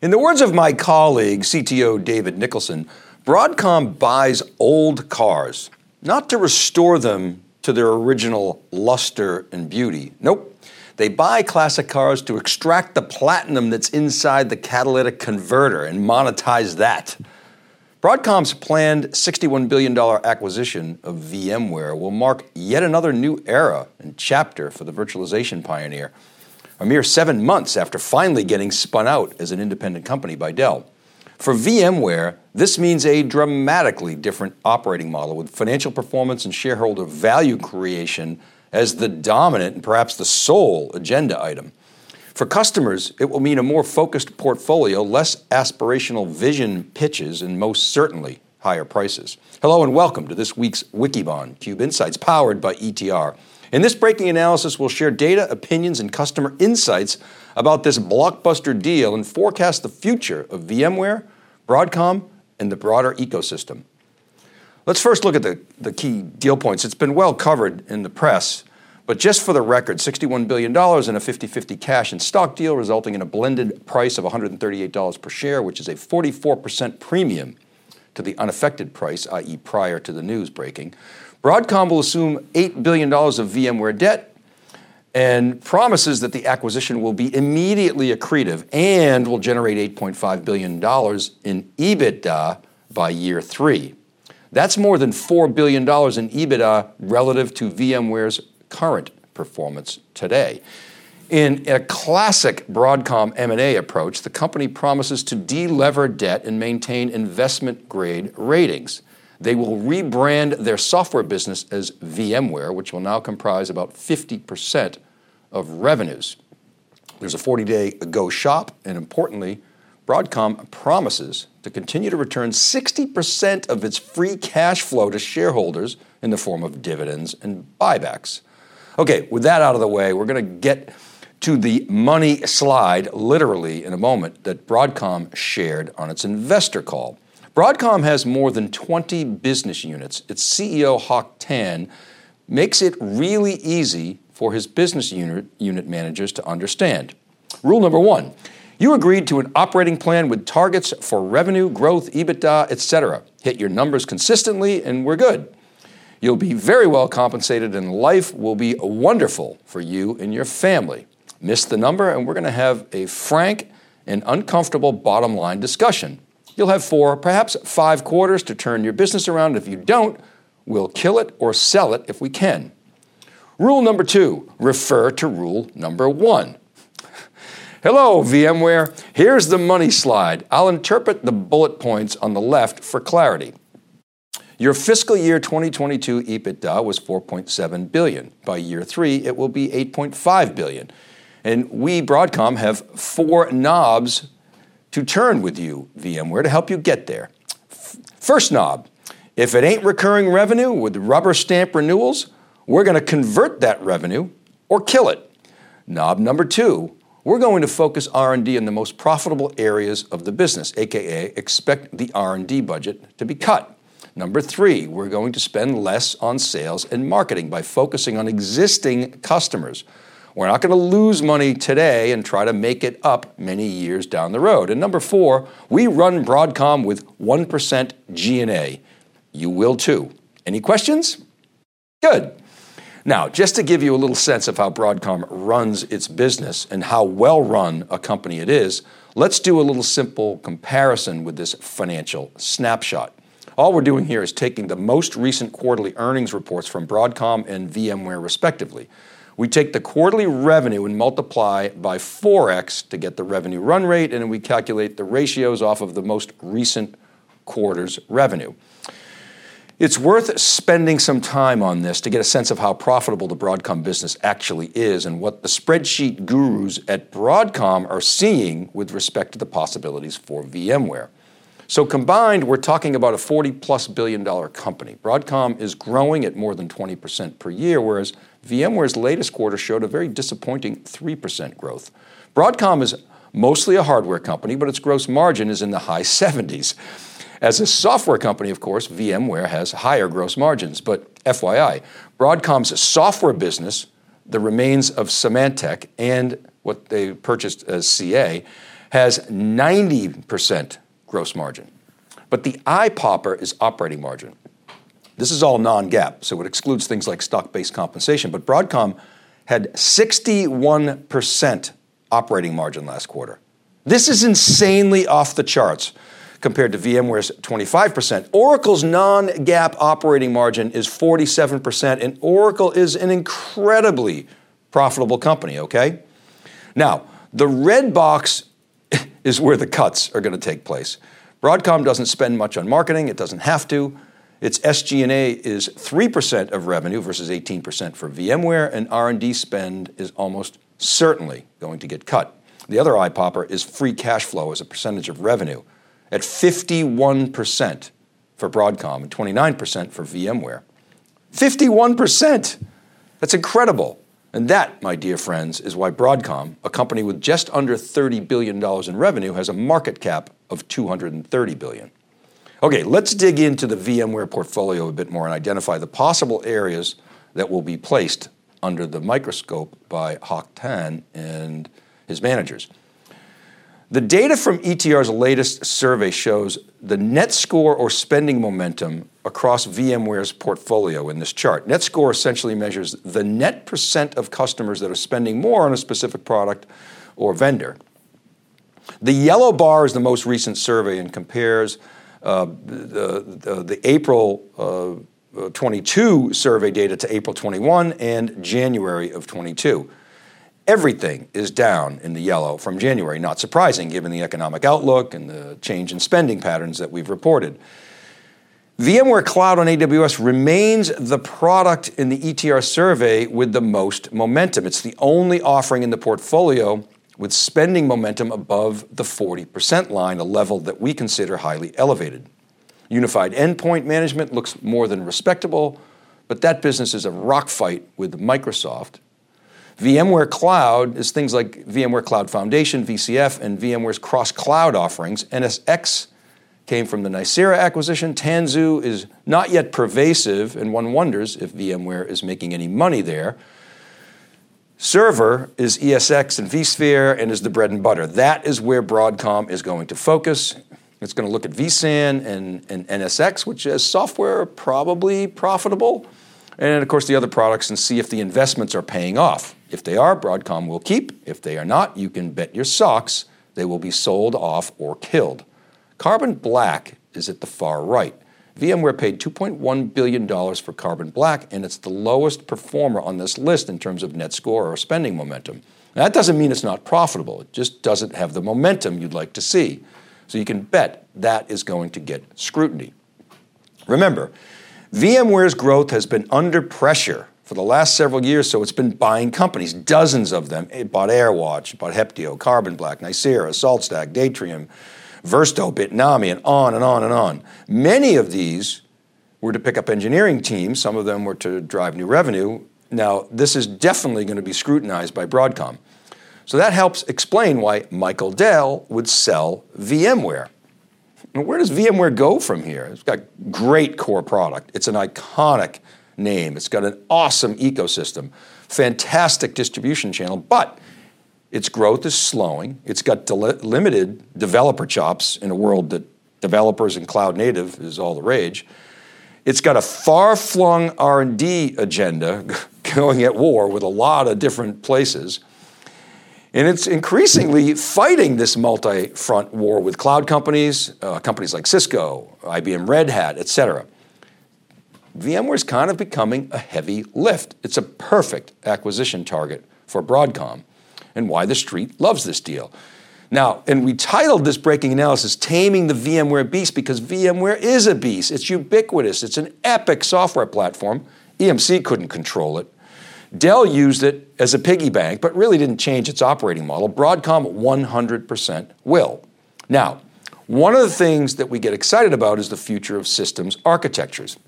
In the words of my colleague, CTO David Nicholson, Broadcom buys old cars, not to restore them to their original luster and beauty. Nope. They buy classic cars to extract the platinum that's inside the catalytic converter and monetize that. Broadcom's planned $61 billion acquisition of VMware will mark yet another new era and chapter for the virtualization pioneer a mere seven months after finally getting spun out as an independent company by Dell. For VMware, this means a dramatically different operating model with financial performance and shareholder value creation as the dominant and perhaps the sole agenda item. For customers, it will mean a more focused portfolio, less aspirational vision pitches, and most certainly higher prices. Hello and welcome to this week's Wikibon Cube Insights powered by ETR. In this breaking analysis, we'll share data, opinions, and customer insights about this blockbuster deal and forecast the future of VMware, Broadcom, and the broader ecosystem. Let's first look at the, the key deal points. It's been well covered in the press, but just for the record, $61 billion in a 50 50 cash and stock deal, resulting in a blended price of $138 per share, which is a 44% premium to the unaffected price, i.e., prior to the news breaking. Broadcom will assume $8 billion of VMware debt and promises that the acquisition will be immediately accretive and will generate $8.5 billion in EBITDA by year three. That's more than $4 billion in EBITDA relative to VMware's current performance today. In a classic Broadcom M&A approach, the company promises to delever debt and maintain investment grade ratings. They will rebrand their software business as VMware, which will now comprise about 50% of revenues. There's a 40 day go shop, and importantly, Broadcom promises to continue to return 60% of its free cash flow to shareholders in the form of dividends and buybacks. Okay, with that out of the way, we're going to get to the money slide, literally, in a moment, that Broadcom shared on its investor call. Broadcom has more than 20 business units. Its CEO, Hock Tan, makes it really easy for his business unit, unit managers to understand. Rule number one you agreed to an operating plan with targets for revenue, growth, EBITDA, etc. Hit your numbers consistently, and we're good. You'll be very well compensated, and life will be wonderful for you and your family. Miss the number, and we're going to have a frank and uncomfortable bottom line discussion. You'll have four, perhaps five quarters to turn your business around. If you don't, we'll kill it or sell it if we can. Rule number two refer to rule number one. Hello, VMware. Here's the money slide. I'll interpret the bullet points on the left for clarity. Your fiscal year 2022 EBITDA was 4.7 billion. By year 3, it will be 8.5 billion. And we Broadcom have four knobs to turn with you, VMware, to help you get there. First knob, if it ain't recurring revenue with rubber stamp renewals, we're going to convert that revenue or kill it. Knob number 2, we're going to focus R&D in the most profitable areas of the business, aka expect the R&D budget to be cut. Number 3, we're going to spend less on sales and marketing by focusing on existing customers. We're not going to lose money today and try to make it up many years down the road. And number four, we run Broadcom with 1% G&A. You will too. Any questions? Good. Now, just to give you a little sense of how Broadcom runs its business and how well run a company it is, let's do a little simple comparison with this financial snapshot. All we're doing here is taking the most recent quarterly earnings reports from Broadcom and VMware, respectively. We take the quarterly revenue and multiply by 4x to get the revenue run rate, and we calculate the ratios off of the most recent quarter's revenue. It's worth spending some time on this to get a sense of how profitable the Broadcom business actually is and what the spreadsheet gurus at Broadcom are seeing with respect to the possibilities for VMware. So combined, we're talking about a 40 plus billion dollar company. Broadcom is growing at more than 20% per year, whereas VMware's latest quarter showed a very disappointing 3% growth. Broadcom is mostly a hardware company, but its gross margin is in the high 70s. As a software company, of course, VMware has higher gross margins. But FYI, Broadcom's software business, the remains of Symantec and what they purchased as CA, has 90% gross margin. But the eye popper is operating margin. This is all non GAAP, so it excludes things like stock based compensation. But Broadcom had 61% operating margin last quarter. This is insanely off the charts compared to VMware's 25%. Oracle's non GAAP operating margin is 47%, and Oracle is an incredibly profitable company, okay? Now, the red box is where the cuts are going to take place. Broadcom doesn't spend much on marketing, it doesn't have to. Its SG&A is 3% of revenue versus 18% for VMware, and R&D spend is almost certainly going to get cut. The other eye popper is free cash flow as a percentage of revenue at 51% for Broadcom and 29% for VMware. 51%! That's incredible. And that, my dear friends, is why Broadcom, a company with just under $30 billion in revenue, has a market cap of $230 billion. Okay, let's dig into the VMware portfolio a bit more and identify the possible areas that will be placed under the microscope by Hock Tan and his managers. The data from ETR's latest survey shows the net score or spending momentum across VMware's portfolio in this chart. Net score essentially measures the net percent of customers that are spending more on a specific product or vendor. The yellow bar is the most recent survey and compares the, the, the, April uh, 22 survey data to April 21 and January of 22. Everything is down in the yellow from January, not surprising given the economic outlook and the change in spending patterns that we've reported. VMware Cloud on AWS remains the product in the ETR survey with the most momentum. It's the only offering in the portfolio with spending momentum above the 40% line, a level that we consider highly elevated. Unified endpoint management looks more than respectable, but that business is a rock fight with Microsoft. VMware Cloud is things like VMware Cloud Foundation, VCF, and VMware's cross cloud offerings. NSX came from the Nicira acquisition. Tanzu is not yet pervasive, and one wonders if VMware is making any money there. Server is ESX and vSphere and is the bread and butter. That is where Broadcom is going to focus. It's going to look at vSAN and, and NSX, which is software probably profitable, and of course the other products and see if the investments are paying off. If they are, Broadcom will keep. If they are not, you can bet your socks they will be sold off or killed. Carbon Black is at the far right. VMware paid $2.1 billion for Carbon Black, and it's the lowest performer on this list in terms of net score or spending momentum. Now, that doesn't mean it's not profitable, it just doesn't have the momentum you'd like to see. So you can bet that is going to get scrutiny. Remember, VMware's growth has been under pressure for the last several years, so it's been buying companies, dozens of them. It bought AirWatch, it bought Heptio, Carbon Black, Nicira, SaltStack, Datrium, Versto, Bitnami, and on and on and on. Many of these were to pick up engineering teams, some of them were to drive new revenue. Now, this is definitely going to be scrutinized by Broadcom. So that helps explain why Michael Dell would sell VMware. where does VMware go from here? It's got great core product. It's an iconic name. It's got an awesome ecosystem, fantastic distribution channel, but its growth is slowing. It's got del- limited developer chops in a world that developers and cloud native is all the rage. It's got a far-flung R&D agenda going at war with a lot of different places. And it's increasingly fighting this multi-front war with cloud companies, uh, companies like Cisco, IBM Red Hat, et cetera. VMware is kind of becoming a heavy lift. It's a perfect acquisition target for Broadcom and why the street loves this deal. Now, and we titled this breaking analysis Taming the VMware Beast because VMware is a beast. It's ubiquitous, it's an epic software platform. EMC couldn't control it. Dell used it as a piggy bank, but really didn't change its operating model. Broadcom 100% will. Now, one of the things that we get excited about is the future of systems architectures.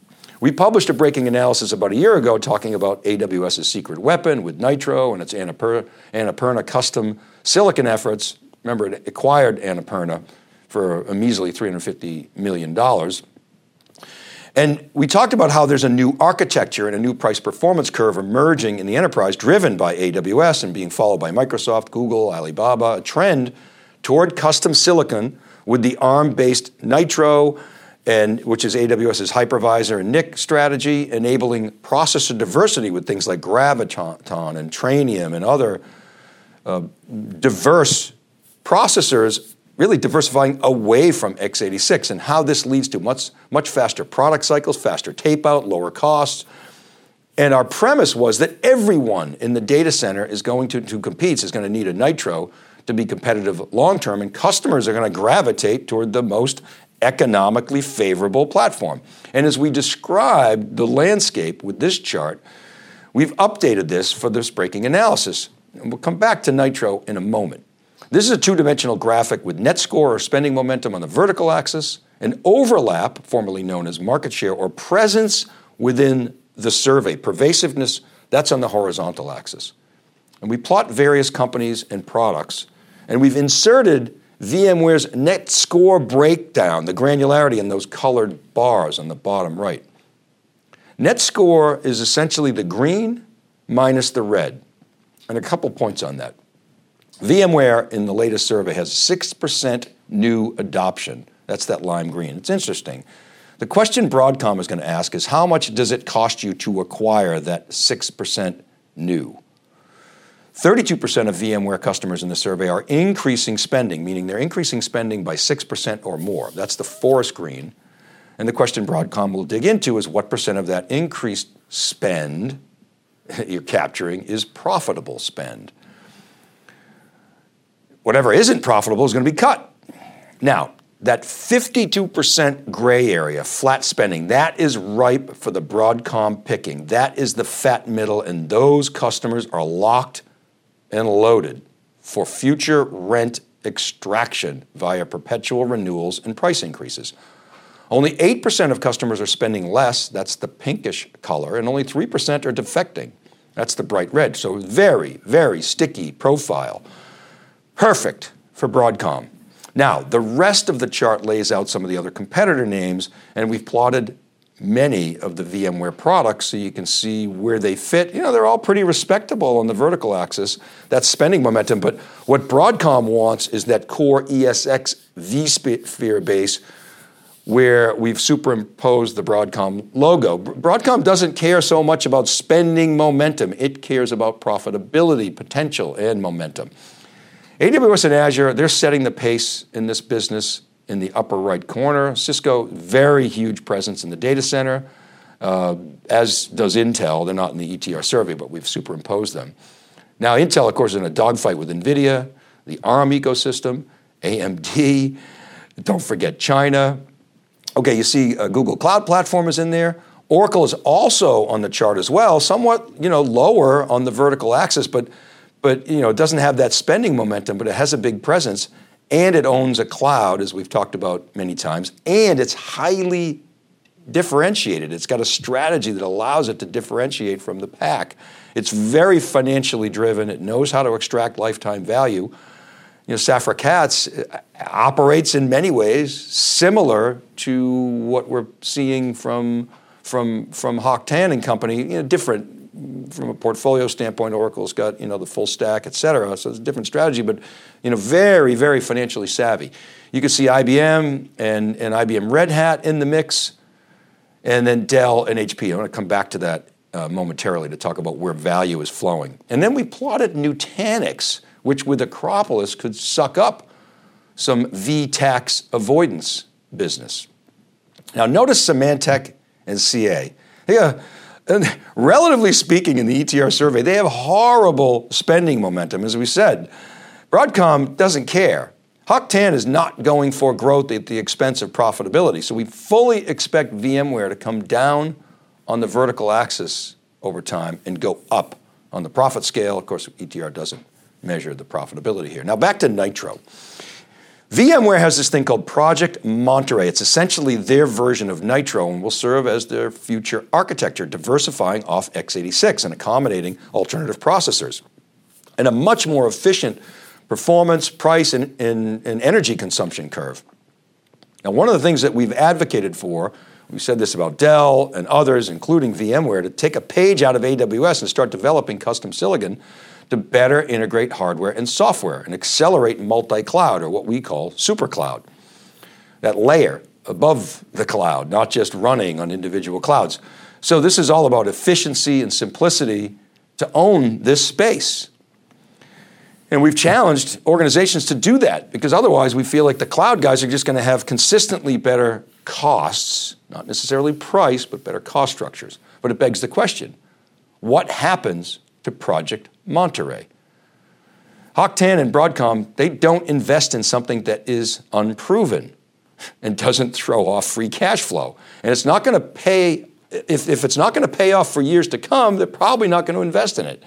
We published a breaking analysis about a year ago talking about AWS's secret weapon with Nitro and its Annapurna, Annapurna custom silicon efforts. Remember, it acquired Annapurna for a measly $350 million. And we talked about how there's a new architecture and a new price performance curve emerging in the enterprise driven by AWS and being followed by Microsoft, Google, Alibaba, a trend toward custom silicon with the ARM-based Nitro, and which is AWS's hypervisor and NIC strategy, enabling processor diversity with things like Graviton and Trainium and other uh, diverse processors, really diversifying away from x86, and how this leads to much, much faster product cycles, faster tape out, lower costs. And our premise was that everyone in the data center is going to, to compete, is going to need a Nitro to be competitive long term, and customers are going to gravitate toward the most economically favorable platform. And as we describe the landscape with this chart, we've updated this for this breaking analysis. And we'll come back to Nitro in a moment. This is a two-dimensional graphic with net score or spending momentum on the vertical axis, an overlap, formerly known as market share or presence within the survey, pervasiveness, that's on the horizontal axis. And we plot various companies and products, and we've inserted VMware's net score breakdown, the granularity in those colored bars on the bottom right. Net score is essentially the green minus the red. And a couple points on that. VMware in the latest survey has 6% new adoption. That's that lime green. It's interesting. The question Broadcom is going to ask is how much does it cost you to acquire that 6% new? 32% of VMware customers in the survey are increasing spending, meaning they're increasing spending by 6% or more. That's the forest green. And the question Broadcom will dig into is what percent of that increased spend you're capturing is profitable spend. Whatever isn't profitable is going to be cut. Now, that 52% gray area, flat spending, that is ripe for the Broadcom picking. That is the fat middle, and those customers are locked and loaded for future rent extraction via perpetual renewals and price increases. Only 8% of customers are spending less, that's the pinkish color, and only 3% are defecting, that's the bright red. So, very, very sticky profile. Perfect for Broadcom. Now, the rest of the chart lays out some of the other competitor names, and we've plotted many of the VMware products so you can see where they fit. You know, they're all pretty respectable on the vertical axis. That's spending momentum. But what Broadcom wants is that core ESX vSphere base where we've superimposed the Broadcom logo. Broadcom doesn't care so much about spending momentum, it cares about profitability, potential, and momentum. AWS and Azure, they're setting the pace in this business in the upper right corner. Cisco, very huge presence in the data center, uh, as does Intel. They're not in the ETR survey, but we've superimposed them. Now, Intel, of course, is in a dogfight with NVIDIA, the ARM ecosystem, AMD, don't forget China. Okay, you see uh, Google Cloud Platform is in there. Oracle is also on the chart as well, somewhat you know lower on the vertical axis, but but you know it doesn't have that spending momentum, but it has a big presence and it owns a cloud, as we've talked about many times, and it's highly differentiated. It's got a strategy that allows it to differentiate from the pack. It's very financially driven. It knows how to extract lifetime value. You know, Safra Catz uh, operates in many ways similar to what we're seeing from from from Hock Tan and Company. You know, different from a portfolio standpoint, Oracle's got you know the full stack, et cetera. So it's a different strategy, but you know very very financially savvy. You can see IBM and, and IBM Red Hat in the mix, and then Dell and HP. I'm going to come back to that uh, momentarily to talk about where value is flowing. And then we plotted Nutanix, which with Acropolis could suck up some V tax avoidance business. Now notice Symantec and CA. Yeah and relatively speaking, in the ETR survey, they have horrible spending momentum, as we said. Broadcom doesn't care. Hock Tan is not going for growth at the expense of profitability. So we fully expect VMware to come down on the vertical axis over time and go up on the profit scale. Of course, ETR doesn't measure the profitability here. Now back to Nitro. VMware has this thing called Project Monterey. It's essentially their version of Nitro and will serve as their future architecture, diversifying off x86 and accommodating alternative processors. And a much more efficient performance, price, and, and, and energy consumption curve. Now, one of the things that we've advocated for, we said this about Dell and others, including VMware, to take a page out of AWS and start developing custom silicon to better integrate hardware and software and accelerate multi cloud, or what we call super cloud. That layer above the cloud, not just running on individual clouds. So, this is all about efficiency and simplicity to own this space. And we've challenged organizations to do that because otherwise we feel like the cloud guys are just going to have consistently better costs, not necessarily price, but better cost structures. But it begs the question what happens to Project Monterey? Hock Tan and Broadcom, they don't invest in something that is unproven and doesn't throw off free cash flow. And it's not going to pay, if, if it's not going to pay off for years to come, they're probably not going to invest in it.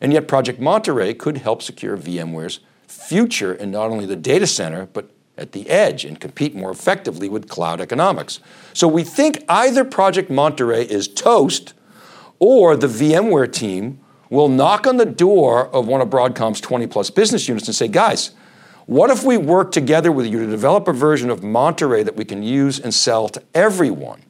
And yet, Project Monterey could help secure VMware's future in not only the data center, but at the edge and compete more effectively with cloud economics. So we think either Project Monterey is toast or the VMware team will knock on the door of one of Broadcom's 20 plus business units and say, guys, what if we work together with you to develop a version of Monterey that we can use and sell to everyone?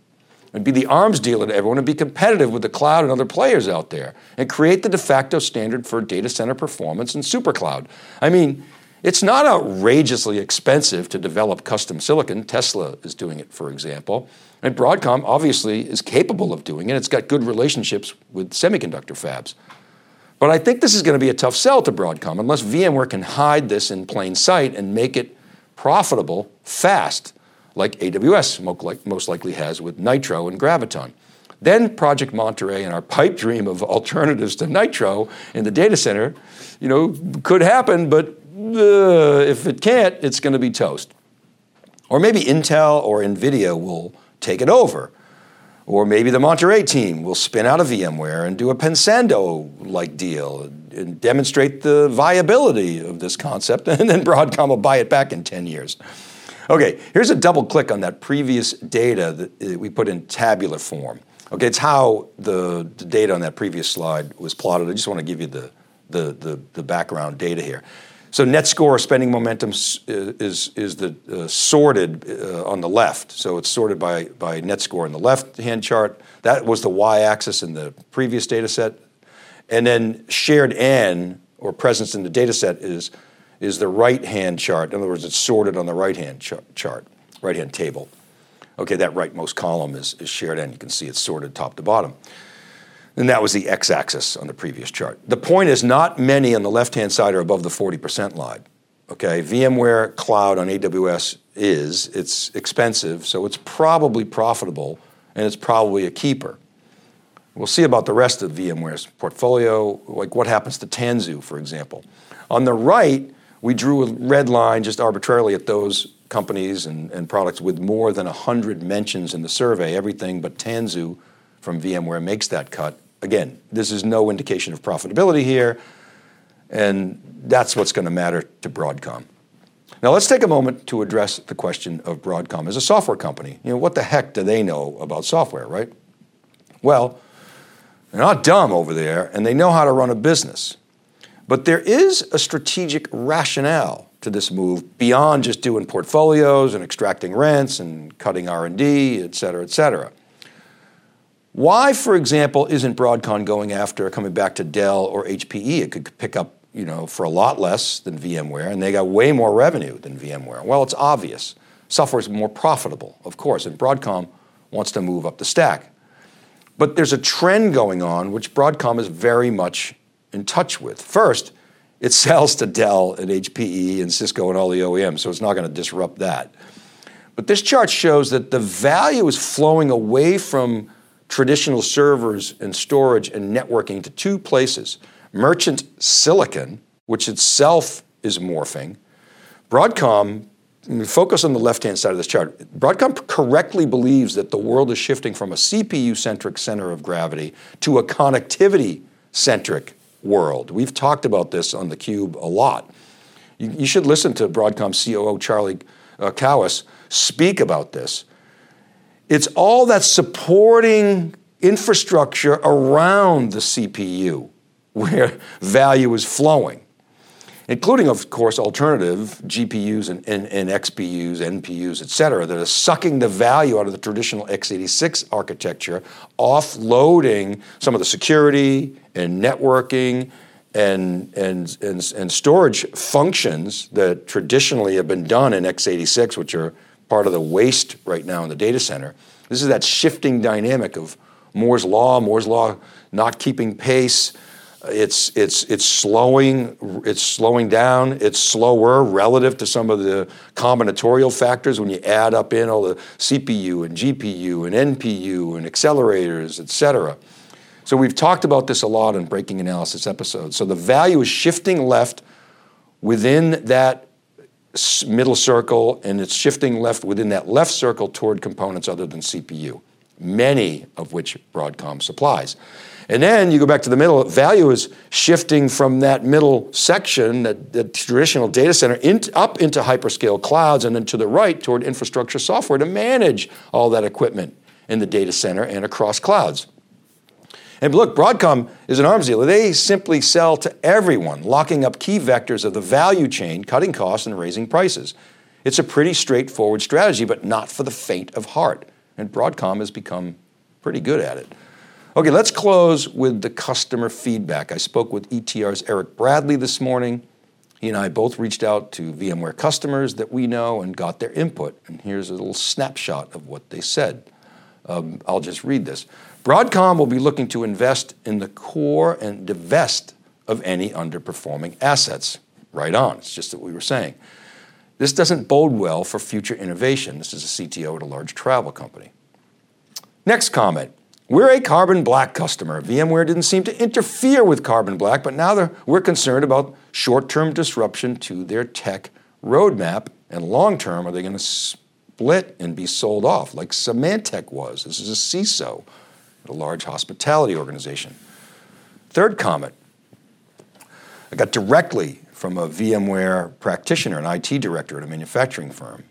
and be the arms dealer to everyone and be competitive with the cloud and other players out there and create the de facto standard for data center performance and supercloud. I mean, it's not outrageously expensive to develop custom silicon. Tesla is doing it, for example. And Broadcom obviously is capable of doing it. It's got good relationships with semiconductor fabs. But I think this is going to be a tough sell to Broadcom unless VMware can hide this in plain sight and make it profitable fast like AWS most likely has with Nitro and Graviton. Then Project Monterey and our pipe dream of alternatives to Nitro in the data center, you know, could happen, but uh, if it can't, it's going to be toast. Or maybe Intel or NVIDIA will take it over. Or maybe the Monterey team will spin out of VMware and do a Pensando like deal and demonstrate the viability of this concept, and then Broadcom will buy it back in 10 years. Okay, here's a double click on that previous data that uh, we put in tabular form. Okay, it's how the, the data on that previous slide was plotted. I just want to give you the, the, the, the background data here. So net score spending momentum uh, is, is the uh, sorted uh, on the left. So it's sorted by, by net score in the left-hand chart. That was the y-axis in the previous data set. And then shared N, or presence in the data set, is is the right-hand chart. In other words, it's sorted on the right-hand ch- chart, right-hand table. Okay, that rightmost column is, is shared N. You can see it's sorted top to bottom. And that was the x-axis on the previous chart. The point is not many on the left-hand side are above the 40% line. Okay, VMware Cloud on AWS is, it's expensive, so it's probably profitable, and it's probably a keeper. We'll see about the rest of VMware's portfolio, like what happens to Tanzu, for example. On the right, we drew a red line just arbitrarily at those companies and, and products with more than 100 mentions in the survey. Everything but Tanzu from VMware makes that cut. Again, this is no indication of profitability here, and that's what's going to matter to Broadcom. Now let's take a moment to address the question of Broadcom as a software company. You know, what the heck do they know about software, right? Well, they're not dumb over there, and they know how to run a business. But there is a strategic rationale to this move beyond just doing portfolios and extracting rents and cutting R&D, et cetera, et cetera. Why, for example, isn't Broadcom going after coming back to Dell or HPE? It could pick up, you know, for a lot less than VMware, and they got way more revenue than VMware. Well, it's obvious. Software is more profitable, of course, and Broadcom wants to move up the stack. But there's a trend going on which Broadcom is very much in touch with. First, it sells to Dell and HPE and Cisco and all the OEMs, so it's not going to disrupt that. But this chart shows that the value is flowing away from traditional servers and storage and networking to two places merchant silicon, which itself is morphing. Broadcom, focus on the left hand side of this chart. Broadcom correctly believes that the world is shifting from a CPU centric center of gravity to a connectivity centric world. We've talked about this on theCUBE a lot. You, you should listen to Broadcom COO Charlie uh, Kawwas speak about this. It's all that supporting infrastructure around the CPU where value is flowing including, of course, alternative GPUs and, and, and, XPUs, NPUs, et cetera, that are sucking the value out of the traditional x86 architecture, offloading some of the security and networking and, and, and, and storage functions that traditionally have been done in x86, which are part of the waste right now in the data center. This is that shifting dynamic of Moore's Law, Moore's Law not keeping pace. It's, it's, it's slowing, it's slowing down, it's slower relative to some of the combinatorial factors when you add up in all the CPU and GPU and NPU and accelerators, et cetera. So we've talked about this a lot in breaking analysis episodes. So the value is shifting left within that middle circle, and it's shifting left within that left circle toward components other than CPU, many of which Broadcom supplies. And then you go back to the middle, value is shifting from that middle section, that, that traditional data center, in, up into hyperscale clouds, and then to the right toward infrastructure software to manage all that equipment in the data center and across clouds. And look, Broadcom is an arms dealer. They simply sell to everyone, locking up key vectors of the value chain, cutting costs and raising prices. It's a pretty straightforward strategy, but not for the faint of heart. And Broadcom has become pretty good at it. Okay, let's close with the customer feedback. I spoke with ETR's Eric Bradley this morning. He and I both reached out to VMware customers that we know and got their input. And here's a little snapshot of what they said. Um, I'll just read this. Broadcom will be looking to invest in the core and divest of any underperforming assets. Right on. It's just what we were saying. This doesn't bode well for future innovation. This is a CTO at a large travel company. Next comment. We're a Carbon Black customer. VMware didn't seem to interfere with Carbon Black, but now we're concerned about short term disruption to their tech roadmap. And long term, are they going to split and be sold off like Symantec was? This is a CISO at a large hospitality organization. Third comment I got directly from a VMware practitioner, an IT director at a manufacturing firm.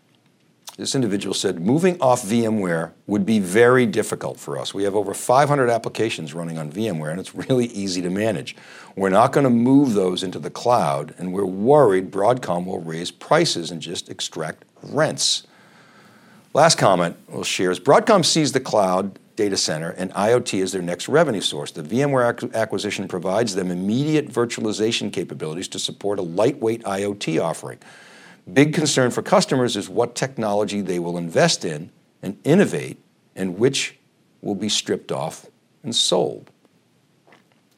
This individual said, moving off VMware would be very difficult for us. We have over 500 applications running on VMware, and it's really easy to manage. We're not going to move those into the cloud, and we're worried Broadcom will raise prices and just extract rents. Last comment we'll share is Broadcom sees the cloud data center and IoT as their next revenue source. The VMware acquisition provides them immediate virtualization capabilities to support a lightweight IoT offering. Big concern for customers is what technology they will invest in and innovate and which will be stripped off and sold.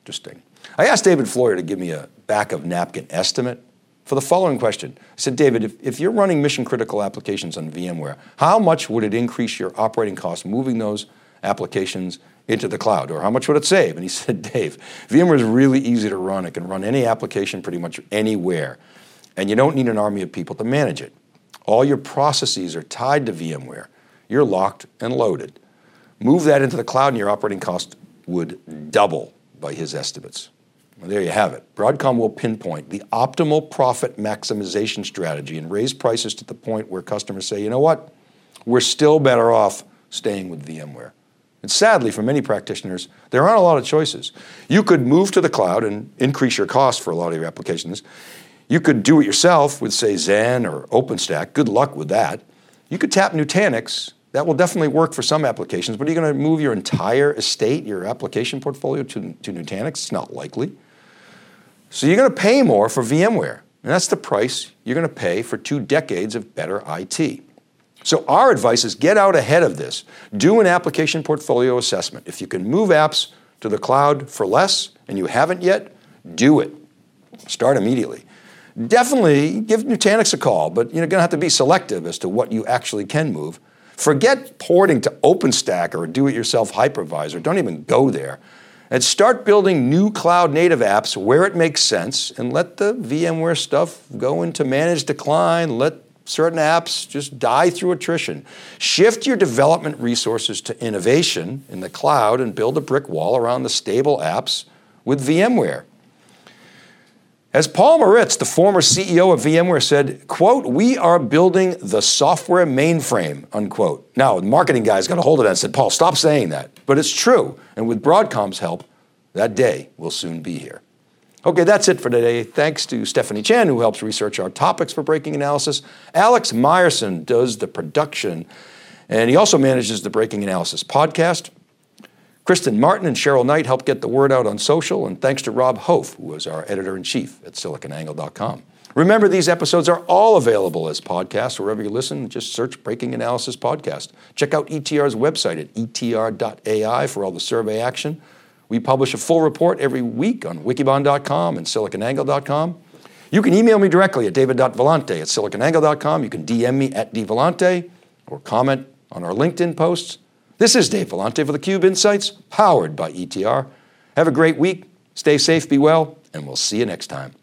Interesting. I asked David Floyer to give me a back of napkin estimate for the following question. I said, David, if, if you're running mission critical applications on VMware, how much would it increase your operating costs moving those applications into the cloud, or how much would it save? And he said, Dave, VMware is really easy to run. It can run any application pretty much anywhere, and you don't need an army of people to manage it. All your processes are tied to VMware. You're locked and loaded. Move that into the cloud, and your operating cost would double by his estimates. Well, there you have it. Broadcom will pinpoint the optimal profit maximization strategy and raise prices to the point where customers say, you know what? We're still better off staying with VMware. And sadly, for many practitioners, there aren't a lot of choices. You could move to the cloud and increase your cost for a lot of your applications. You could do it yourself with, say, Xen or OpenStack. Good luck with that. You could tap Nutanix. That will definitely work for some applications, but are you going to move your entire estate, your application portfolio to, to Nutanix? It's not likely. So you're going to pay more for VMware. And that's the price you're going to pay for two decades of better IT. So our advice is get out ahead of this. Do an application portfolio assessment. If you can move apps to the cloud for less and you haven't yet, do it. Start immediately. Definitely give Nutanix a call, but you're going to have to be selective as to what you actually can move. Forget porting to OpenStack or a do-it-yourself hypervisor. Don't even go there. And start building new cloud native apps where it makes sense and let the VMware stuff go into managed decline. Let certain apps just die through attrition. Shift your development resources to innovation in the cloud and build a brick wall around the stable apps with VMware. As Paul Maritz, the former CEO of VMware, said, quote, we are building the software mainframe, unquote. Now, the marketing guys got a hold of that and said, Paul, stop saying that. But it's true. And with Broadcom's help, that day will soon be here. Okay, that's it for today. Thanks to Stephanie Chan, who helps research our topics for Breaking Analysis. Alex Myerson does the production, and he also manages the Breaking Analysis podcast. Kristen Martin and Cheryl Knight help get the word out on social, and thanks to Rob Hof, who is our editor in chief at siliconangle.com. Remember, these episodes are all available as podcasts wherever you listen. Just search Breaking Analysis Podcast. Check out ETR's website at etr.ai for all the survey action. We publish a full report every week on wikibon.com and siliconangle.com. You can email me directly at david.vellante at siliconangle.com. You can DM me at dvellante or comment on our LinkedIn posts. This is Dave Vellante for the Cube Insights, powered by ETR. Have a great week. Stay safe, be well, and we'll see you next time.